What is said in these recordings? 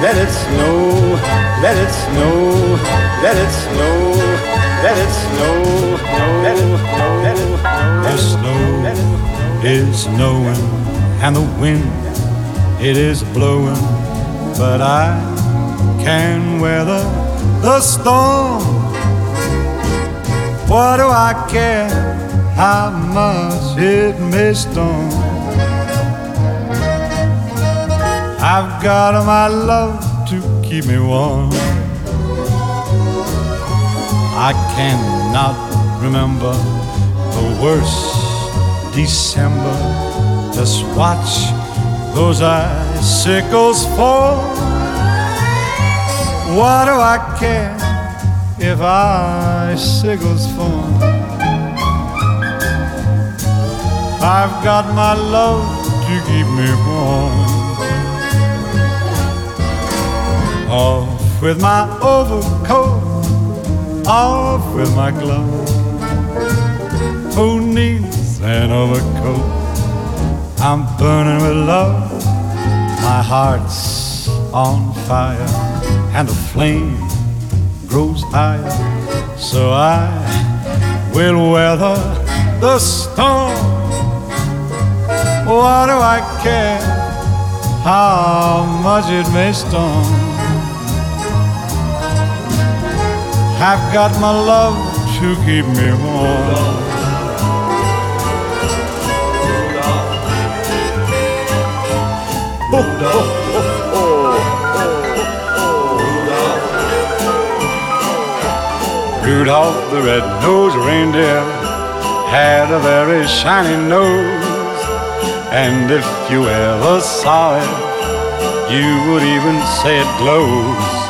let it snow, let it snow, let it snow, let it snow, let it snow, let it snow. The snow is snowing and the wind it is blowing, but I can weather the storm. What do I care how much it may storm? I've got my love to keep me warm. I cannot remember the worst December. Just watch those icicles fall. What do I care if icicles fall? I've got my love to keep me warm. Off with my overcoat, off with my gloves. Who needs an overcoat? I'm burning with love. My heart's on fire, and the flame grows higher. So I will weather the storm. What do I care how much it may storm? I've got my love to keep me warm. Rudolph the red-nosed reindeer had a very shiny nose, and if you ever saw it, you would even say it glows.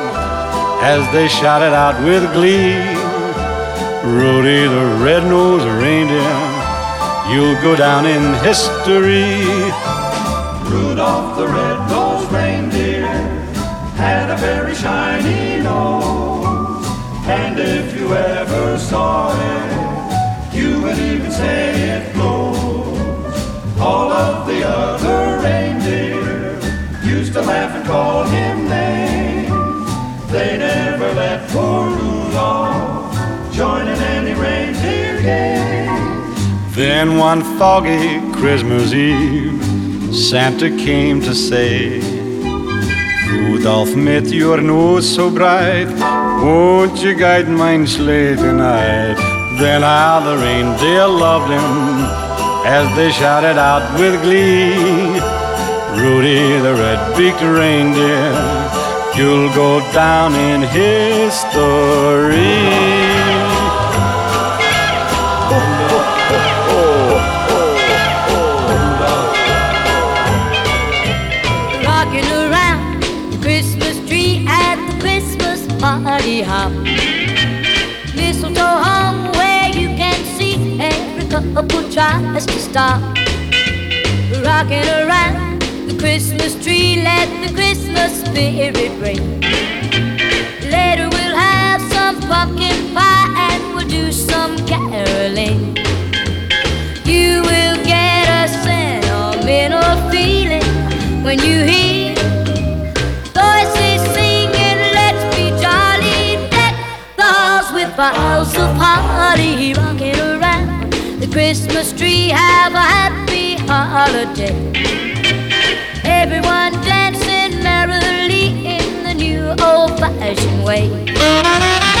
as they shouted out with glee, Rudy the red-nosed reindeer, you'll go down in history. Rudolph the red-nosed reindeer had a very shiny nose, and if you ever saw it, you would even say it glows. All of the other reindeer used to laugh and call him Then one foggy Christmas Eve, Santa came to say, Rudolph, met your nose so bright, Won't you guide mine sleigh tonight? Then how the reindeer loved him as they shouted out with glee. Rudy the red-beaked reindeer, you'll go down in history. Hop. Mistletoe hung where you can see every couple tries to stop. Rocking around the Christmas tree, let the Christmas spirit ring. Later we'll have some pumpkin pie and we'll do some caroling. You will get a sentimental feeling when you hear party rocking around the Christmas tree. Have a happy holiday. Everyone dancing merrily in the new old fashioned way.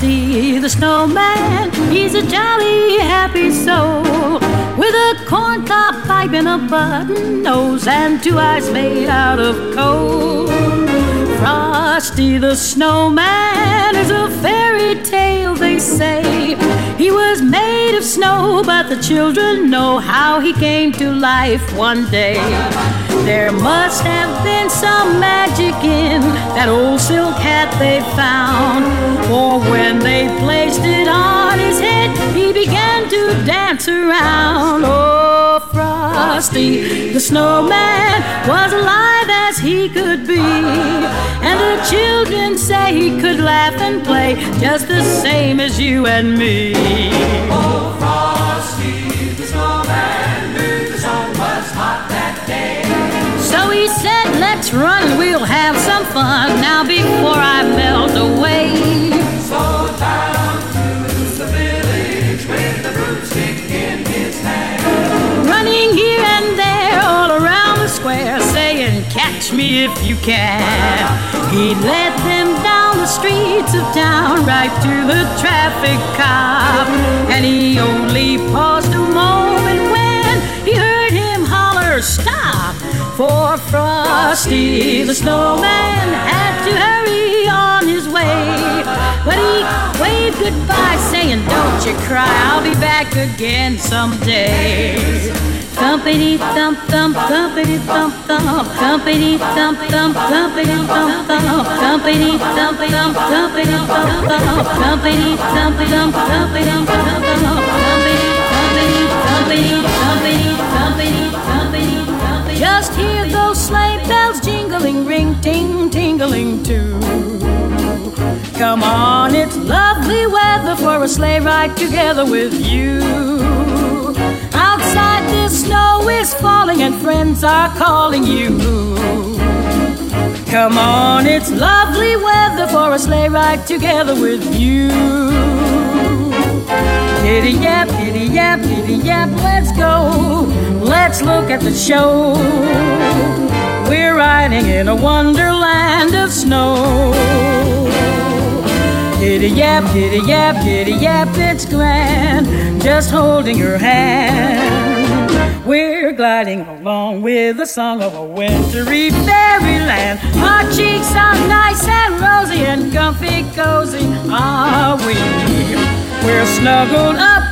The snowman. He's a jolly, happy soul with a corncob pipe and a button nose and two eyes made out of coal. Frosty the snowman is a fairy tale, they say. He was made of snow, but the children know how he came to life one day. There must have been some magic in that old silk hat they found. For when they placed it on his head, he began to dance around. Oh, Frosty, the snowman, was alive as he could be. And the children say he could laugh and play just the same as you and me. Oh, Frosty, the snowman, knew the sun was hot that day. So he said, let's run and we'll have some fun now before I melt away. So down to the village with the broomstick in his hand. Running here and there all around the square, saying, catch me if you can. He led them down the streets of town right to the traffic cop. And he only paused a moment For Frosty the snowman had to hurry on his way. But he waved goodbye, saying, Don't you cry, I'll be back again someday. Thumpity thump thump, thumpity thump thump, thumpity thump thump, thumpity thump thump, thumpity thump thump, thumpity thump thump, thumpity thump thump, thumpity thump thump, thumpity thumpity thumpity. Just hear those sleigh bells jingling, ring ting tingling too. Come on, it's lovely weather for a sleigh ride together with you. Outside the snow is falling and friends are calling you. Come on, it's lovely weather for a sleigh ride together with you. Giddy yap, giddy yap, giddy yap, let's go. Let's look at the show. We're riding in a wonderland of snow. Giddy yap, giddy yap, giddy yap, it's grand. Just holding your hand. We're gliding along with the song of a wintry fairyland. Our cheeks are nice and rosy and comfy cozy, are we? We're snuggled up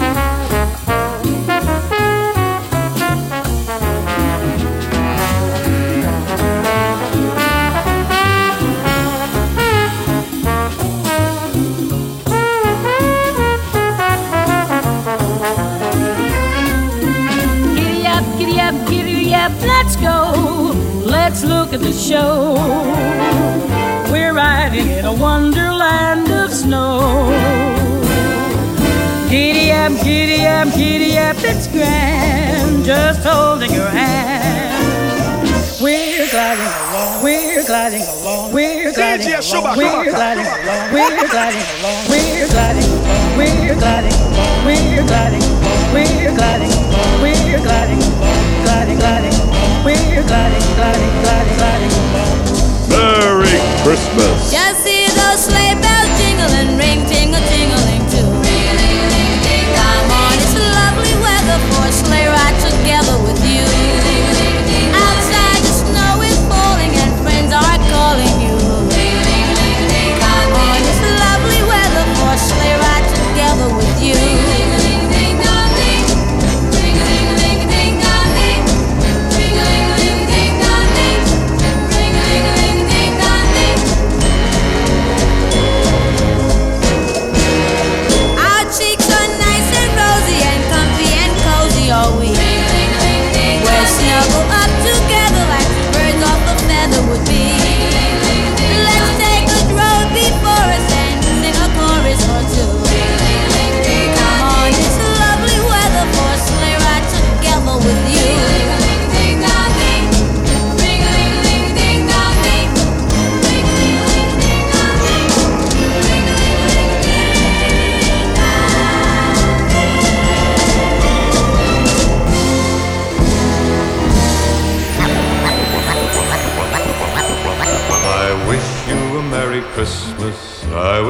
Let's look at the show. We're riding in a wonderland of snow. Giddy up, giddy up, giddy up, it's grand. Just holding your hand. We're gliding along, we're gliding along, we're gliding along, we're gliding along, we're gliding along, we're gliding along, we're gliding along, we're gliding along, we're gliding along, we're gliding along, gliding, gliding along, we're gliding, gliding, gliding, gliding along. Merry Christmas. Just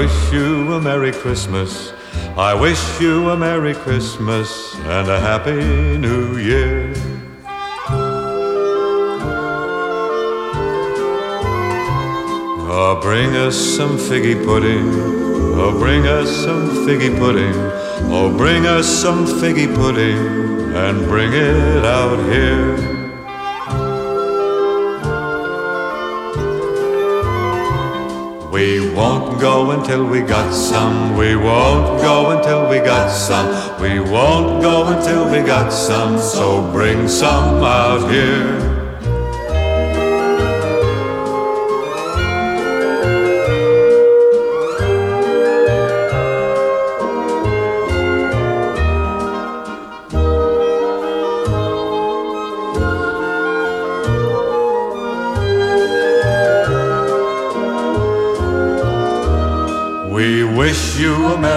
wish you a Merry Christmas. I wish you a Merry Christmas and a Happy New Year. Oh, bring us some figgy pudding. Oh, bring us some figgy pudding. Oh, bring us some figgy pudding and bring it out here. We won't go until we got some. We won't go until we got some. We won't go until we got some. So bring some out here.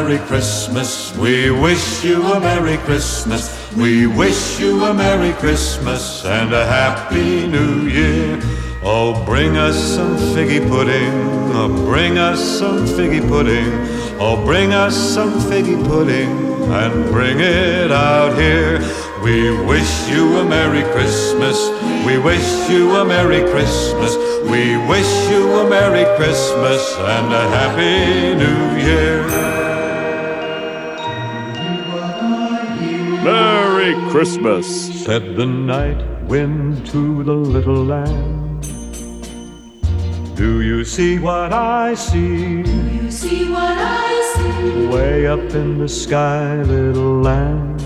Merry Christmas. We wish you a Merry Christmas. We wish you a Merry Christmas and a Happy New Year. Oh, bring us some figgy pudding. Oh, bring us some figgy pudding. Oh, bring us some figgy pudding and bring it out here. We wish you a Merry Christmas. We wish you a Merry Christmas. We wish you a Merry Christmas and a Happy New Year. Christmas, said the night wind to the little lamb. Do you see what I see? Do you see what I see? Way up in the sky, little lamb.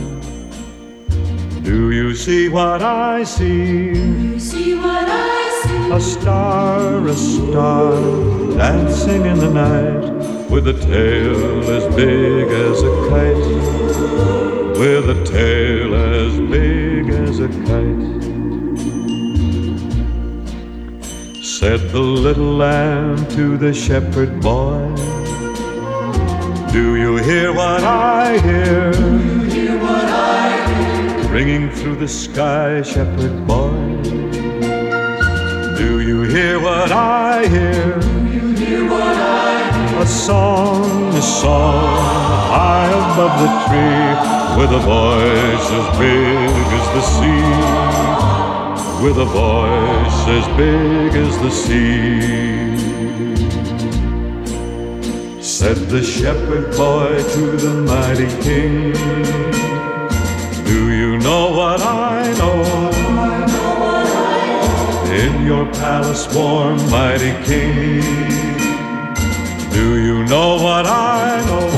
Do you see what I see? Do you see what I see? A star, a star, dancing in the night, with a tail as big as a kite with a tail as big as a kite. Said the little lamb to the shepherd boy, Do you hear what I hear? Hear what I hear? Ringing through the sky, shepherd boy. Do you hear what I hear? Do you hear what I hear? A song, a song, high above the tree with a voice as big as the sea, with a voice as big as the sea. Said the shepherd boy to the mighty king, Do you know what I know? In your palace warm, mighty king, do you know what I know?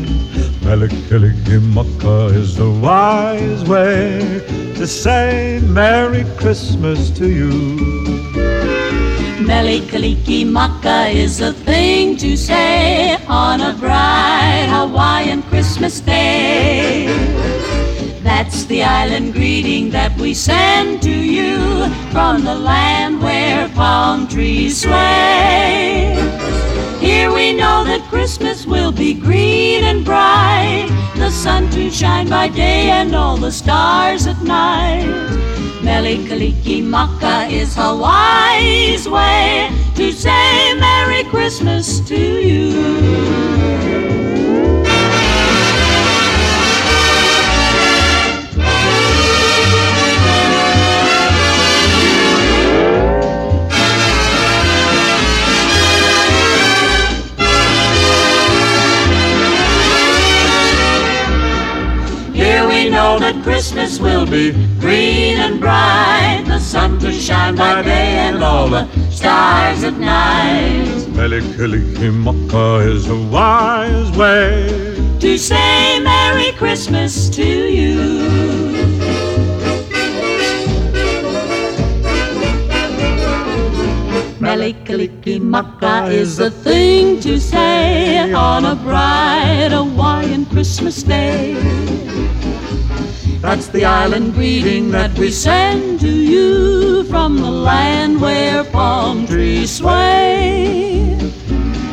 Mele Kalikimaka is the wise way to say Merry Christmas to you. Mele Kalikimaka is a thing to say on a bright Hawaiian Christmas day. That's the island greeting that we send to you from the land where palm trees sway. Here we know that Christmas will be green and bright, the sun to shine by day and all the stars at night. Mele Kalikimaka is Hawaii's way to say Merry Christmas to you. Know that Christmas will be green and bright, the sun to shine by day and all the stars at night. Mele Kalikimaka is a wise way to say Merry Christmas to you. Mele Kalikimaka is the thing to say on a bright Hawaiian Christmas day. That's the island greeting that we send to you from the land where palm trees sway.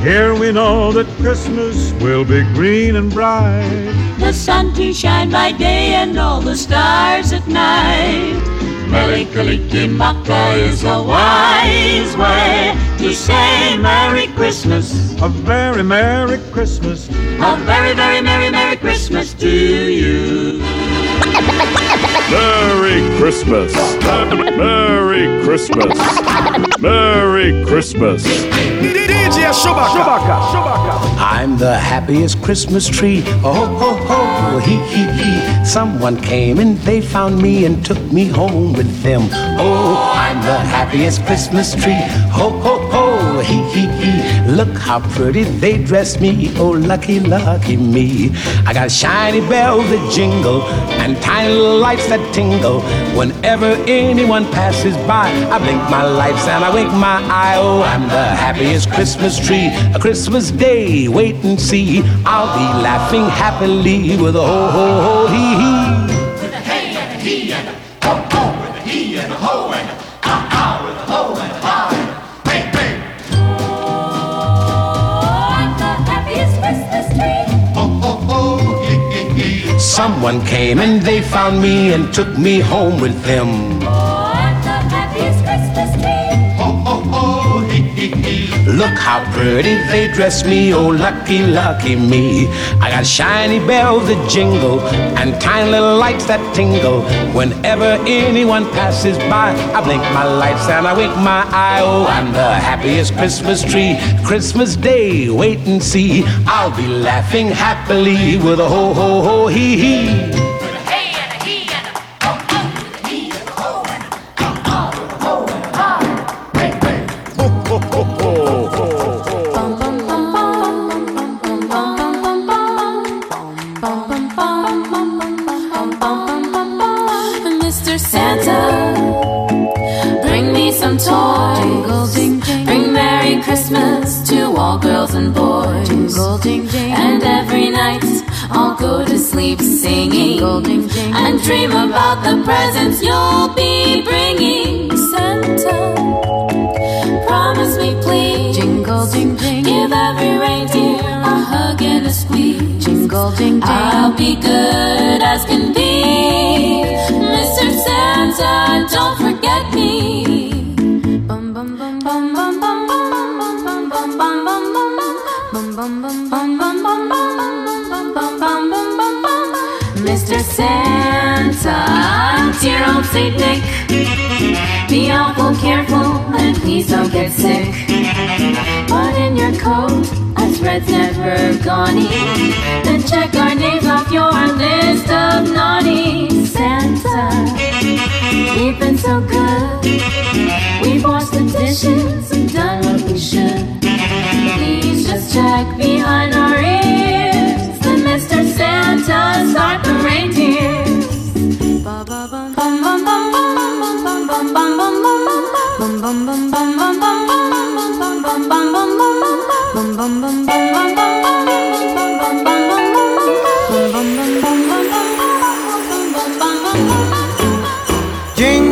Here we know that Christmas will be green and bright. The sun to shine by day and all the stars at night. Mele Kalikimaka is a wise way to say Merry Christmas. A very Merry Christmas. A very, very Merry, Merry Christmas to you. Merry Christmas. Merry Christmas. Merry Christmas. DJ Shubak. I'm the happiest Christmas tree. Oh, ho, ho, hee, hee, hee. Someone came and they found me and took me home with them. Oh, I'm the happiest Christmas tree. Ho, ho, ho, hee, hee, hee. Look how pretty they dress me. Oh, lucky, lucky me. I got shiny bells that jingle and tiny lights that tingle. Whenever anyone passes by, I blink my lights and I wink my eye. Oh, I'm the happiest Christmas tree. A Christmas day, wait and see. I'll be laughing happily with a ho, ho, ho, hee, hee. With a hey and a he and a ho ho, Someone came and they found me and took me home with them. Look how pretty they dress me, oh lucky, lucky me. I got shiny bells that jingle and tiny little lights that tingle. Whenever anyone passes by, I blink my lights and I wink my eye. Oh, I'm the happiest Christmas tree. Christmas Day, wait and see. I'll be laughing happily with a ho ho ho hee hee. be good as can be. Mr. Santa, don't forget me. Bum bum bum bum bum bum bum bum bum bum bum bum bum bum bum bum bum bum bum. Mr. Santa, dear old Saint Nick. Be awful careful and please don't get sick. Put in your coat a thread's never gone Then check our names off your list of naughty Santa. We've been so good, we've washed the dishes and done what we should. Please just check behind our ears. Then Mr. Santa start the reindeers.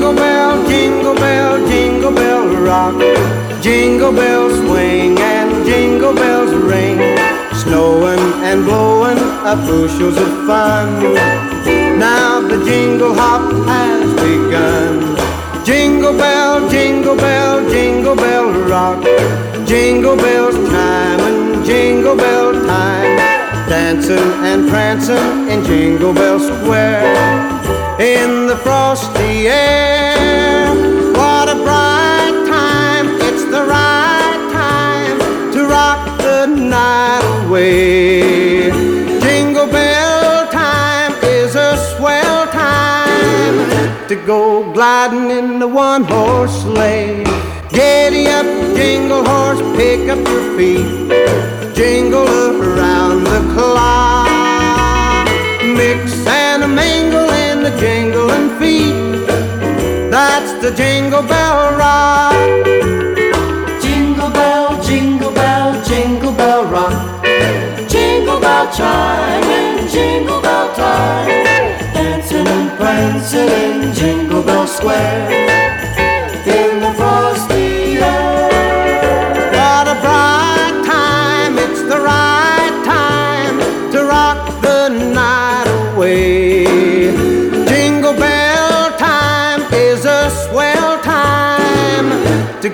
Jingle bell, jingle bell, jingle bell rock. Jingle bells swing and jingle bells ring. Snowing and blowing up bushels of fun. Now the jingle hop has begun. Jingle bell, jingle bell, jingle bell rock. Jingle bells time and jingle bell time. Dancing and prancing in Jingle Bell Square. In the frosty air, what a bright time! It's the right time to rock the night away. Jingle bell time is a swell time to go gliding in the one horse sleigh. Giddy up, jingle horse, pick up your feet. Jingle around the clock. Mix and mingle in the jingling feet. That's the jingle bell rock. Jingle bell, jingle bell, jingle bell rock. Jingle bell chime and jingle bell time. Dancing and prancing in Jingle Bell Square.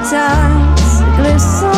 Treetops glisten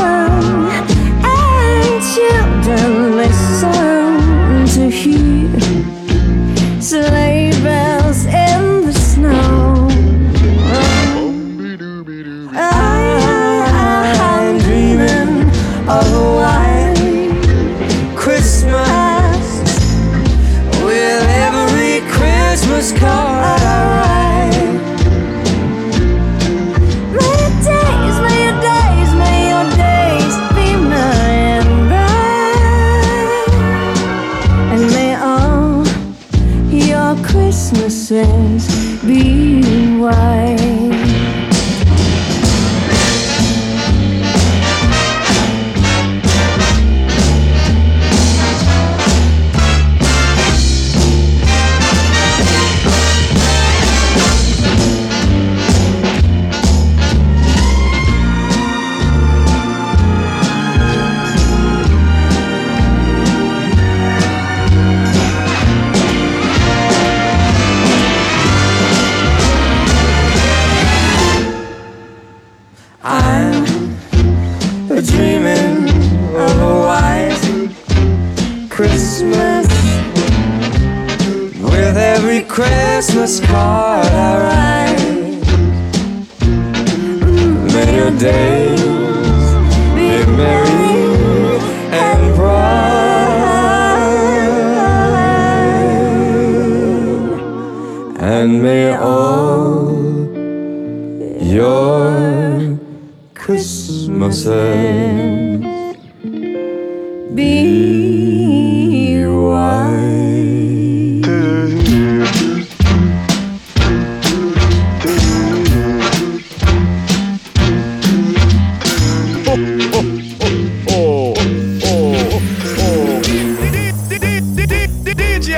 your Christmases be.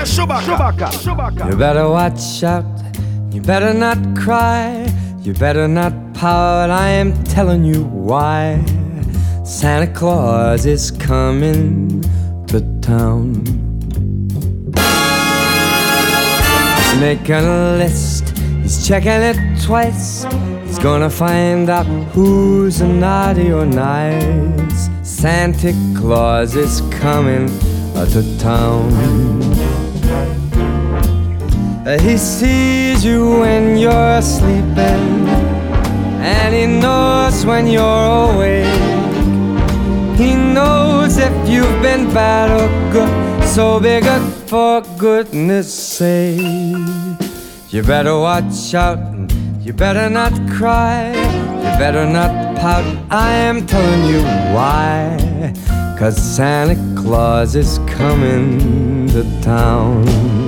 Shubak. You better watch out, you better not cry, you better not pout, I am telling you why. Santa Claus is coming to town. He's making a list, he's checking it twice. He's gonna find out who's naughty or nice. Santa Claus is coming to town. Uh, He sees you when you're sleeping, and he knows when you're awake. He knows if you've been bad or good, so be good for goodness sake. You better watch out, you better not cry, you better not pout. I am telling you why. Cause Santa Claus is coming to town.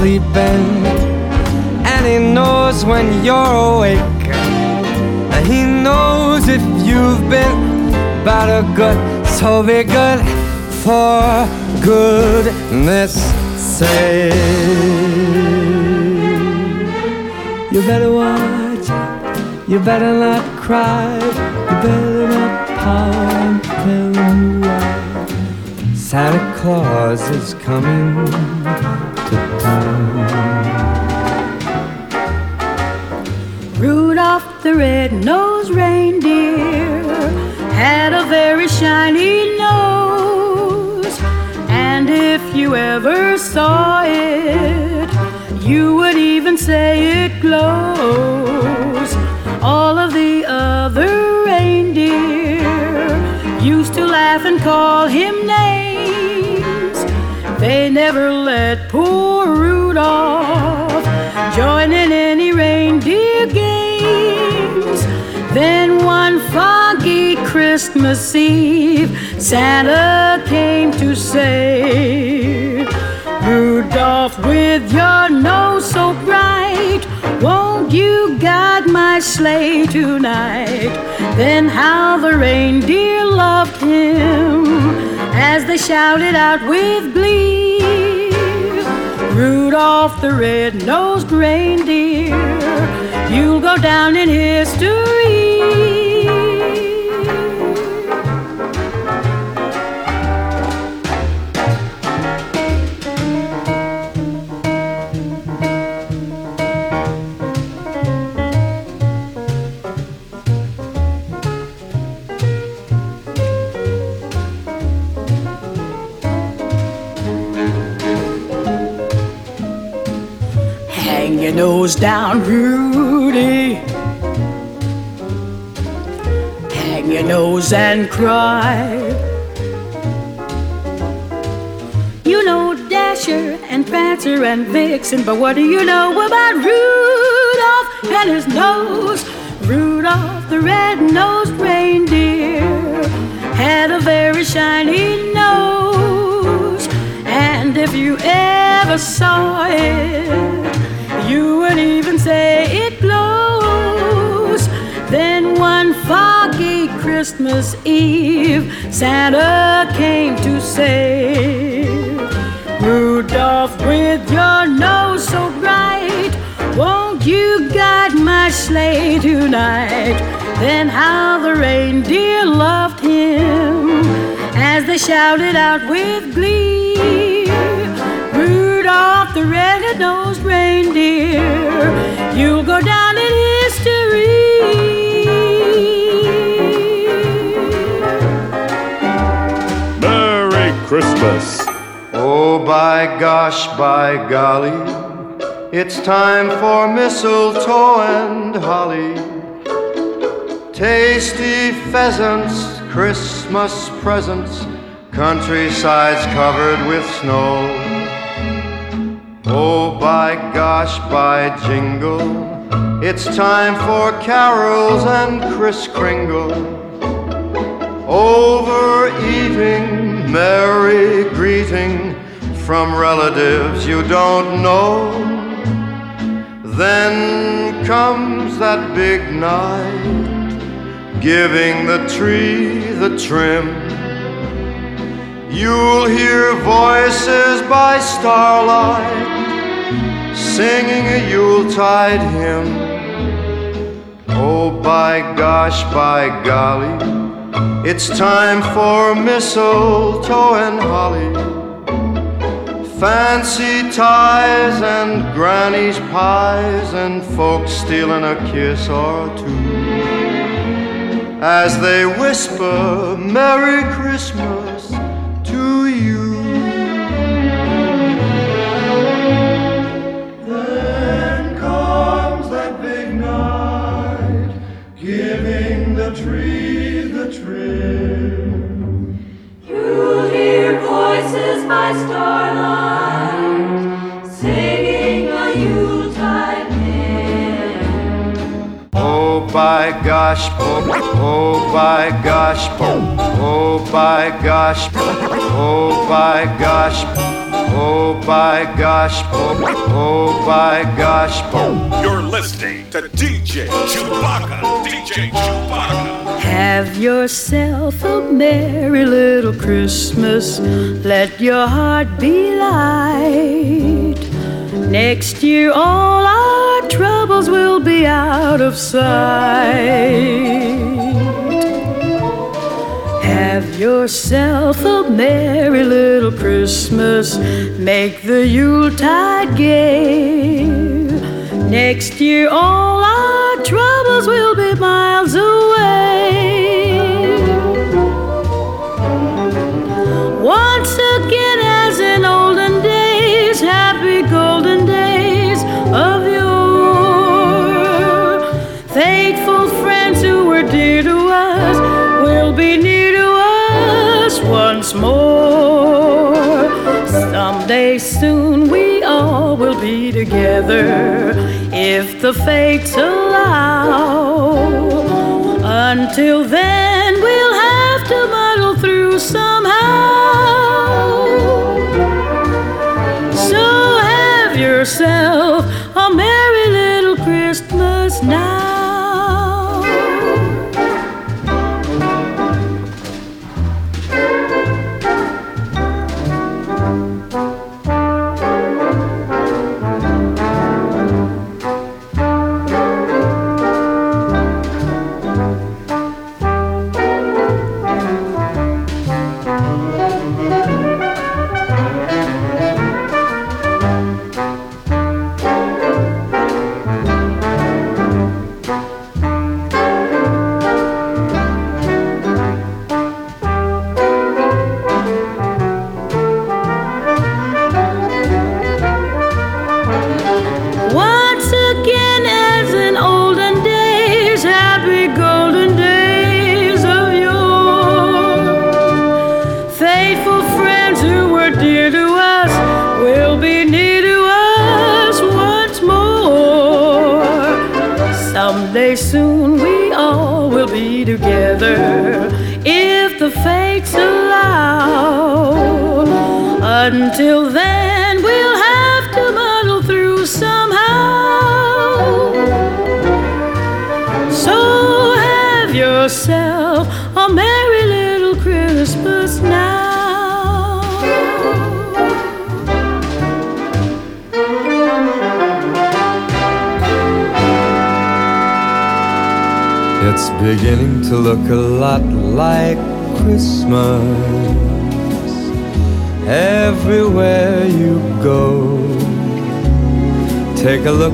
Sleeping, and he knows when you're awake. And he knows if you've been bad or good, so be good for goodness sake. You better watch it, you better not cry, you better not pout and tell. Santa Claus is coming. Rudolph the red-nosed reindeer had a very shiny nose, and if you ever saw it, you would even say it glows. All of the other reindeer used to laugh and call him names. They never let poor Rudolph join in any reindeer games. Then one foggy Christmas Eve, Santa came to say, Rudolph, with your nose so bright, won't you guide my sleigh tonight? Then how the reindeer loved him as they shouted out with glee. Rudolph the red-nosed reindeer, you'll go down in history. Nose down, Rudy. Hang your nose and cry. You know Dasher and Prancer and Vixen, but what do you know about Rudolph and his nose? Rudolph the red-nosed reindeer had a very shiny nose, and if you ever saw it, you would even say it blows. Then one foggy Christmas Eve, Santa came to say, Rudolph, with your nose so bright, won't you guide my sleigh tonight? Then how the reindeer loved him as they shouted out with glee. Rudolph the red-nosed reindeer, you'll go down in history. Merry Christmas. Oh, by gosh, by golly, it's time for mistletoe and holly. Tasty pheasants, Christmas presents, countrysides covered with snow. Oh, by gosh, by jingle, it's time for carols and Kris Kringle. Overeating, merry greeting from relatives you don't know. Then comes that big night, giving the tree the trim. You'll hear voices by starlight singing a Yuletide hymn. Oh, by gosh, by golly, it's time for mistletoe and holly. Fancy ties and granny's pies and folks stealing a kiss or two as they whisper Merry Christmas starlight singing a Yuletide hymn. Oh, by gosh, oh, oh, by gosh, oh, oh, by gosh, oh, by gosh, Oh, by gosh, oh, oh, by gosh, oh. You're listening to DJ Shubak. DJ Shubak. Have yourself a merry little Christmas. Let your heart be light. Next year, all our troubles will be out of sight. Have yourself a merry little Christmas. Make the Yuletide gay. Next year, all our troubles will be miles away. Together if the fates allow. Until then, we'll have to muddle through somehow. So have yourself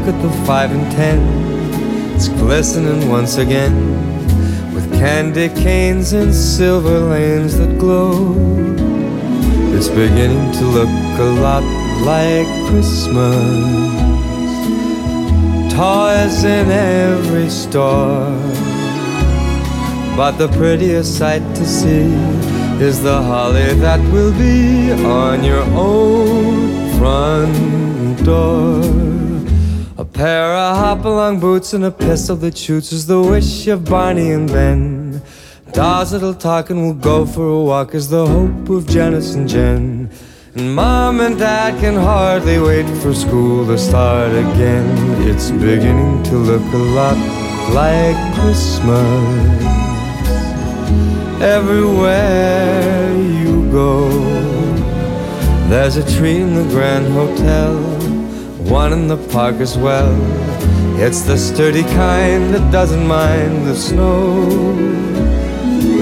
at the five and ten, it's glistening once again with candy canes and silver lanes that glow. It's beginning to look a lot like Christmas. Toys in every store. But the prettiest sight to see is the holly that will be on your own front door. Pair of hop-along boots and a pistol that shoots is the wish of Barney and Ben. Dolls that'll talk and we'll go for a walk is the hope of Janice and Jen. And mom and dad can hardly wait for school to start again. It's beginning to look a lot like Christmas everywhere you go. There's a tree in the Grand Hotel, one in the park as well. It's the sturdy kind that doesn't mind the snow.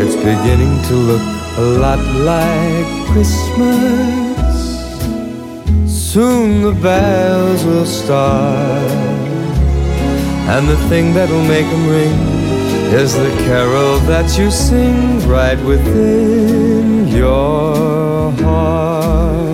It's beginning to look a lot like Christmas. Soon the bells will start, and the thing that'll make them ring is the carol that you sing right within your heart.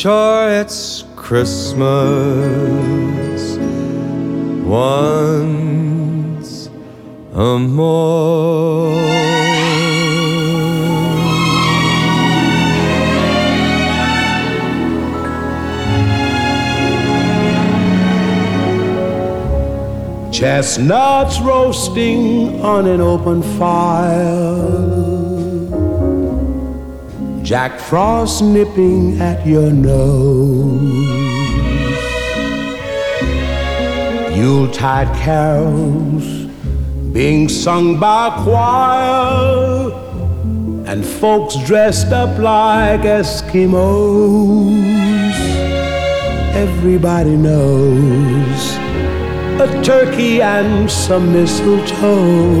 Sure, it's Christmas once a more. Chestnuts roasting on an open fire. Jack Frost nipping at your nose. Yuletide carols being sung by a choir. And folks dressed up like Eskimos. Everybody knows a turkey and some mistletoe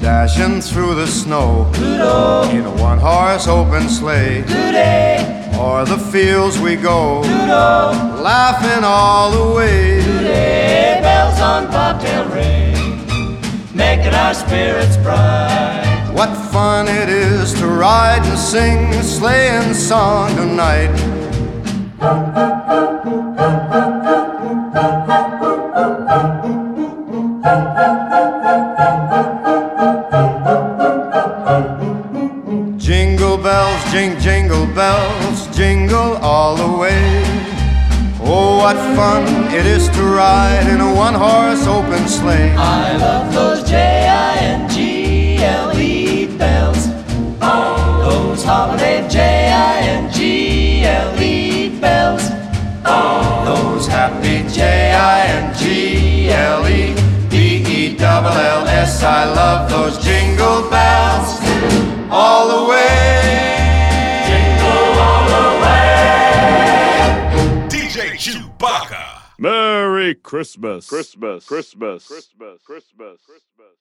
Dashing through the snow in a one horse open sleigh. O'er the fields we go, laughing all the way. Today, bells on bobtail ring, making our spirits bright. What fun it is to ride and sing a sleighing song tonight. What fun it is to ride in a one horse open sleigh. I love those J-I-N-G-L-E bells. Oh, those holiday J-I-N-G-L-E bells. Oh, Those happy J-I-N-G-L-E B-E-double-L-S I love those jingle bells Merry Christmas. Christmas. Christmas. Christmas. Christmas. Christmas. Christmas.